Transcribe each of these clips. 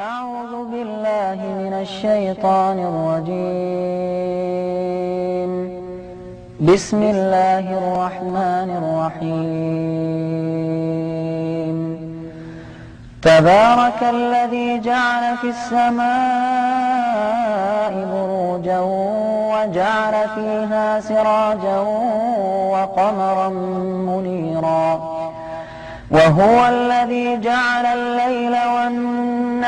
أعوذ بالله من الشيطان الرجيم. بسم الله الرحمن الرحيم. تبارك الذي جعل في السماء بروجا وجعل فيها سراجا وقمرا منيرا. وهو الذي جعل الليل والنهار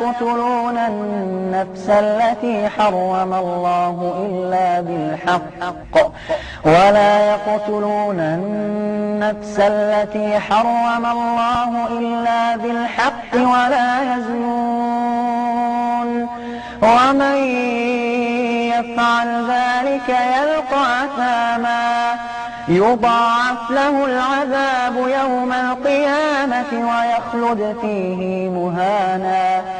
ولا يقتلون النفس التي حرم الله إلا بالحق. ولا يقتلون النفس التي حرم الله إلا بالحق ولا يزنون. ومن يفعل ذلك يلقى أثاما. يضاعف له العذاب يوم القيامة ويخلد فيه مهانا.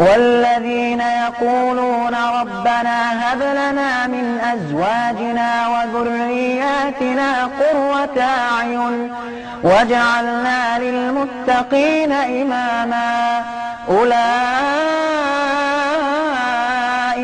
والذين يقولون ربنا هب لنا من أزواجنا وذرياتنا قرة أعين واجعلنا للمتقين إماما.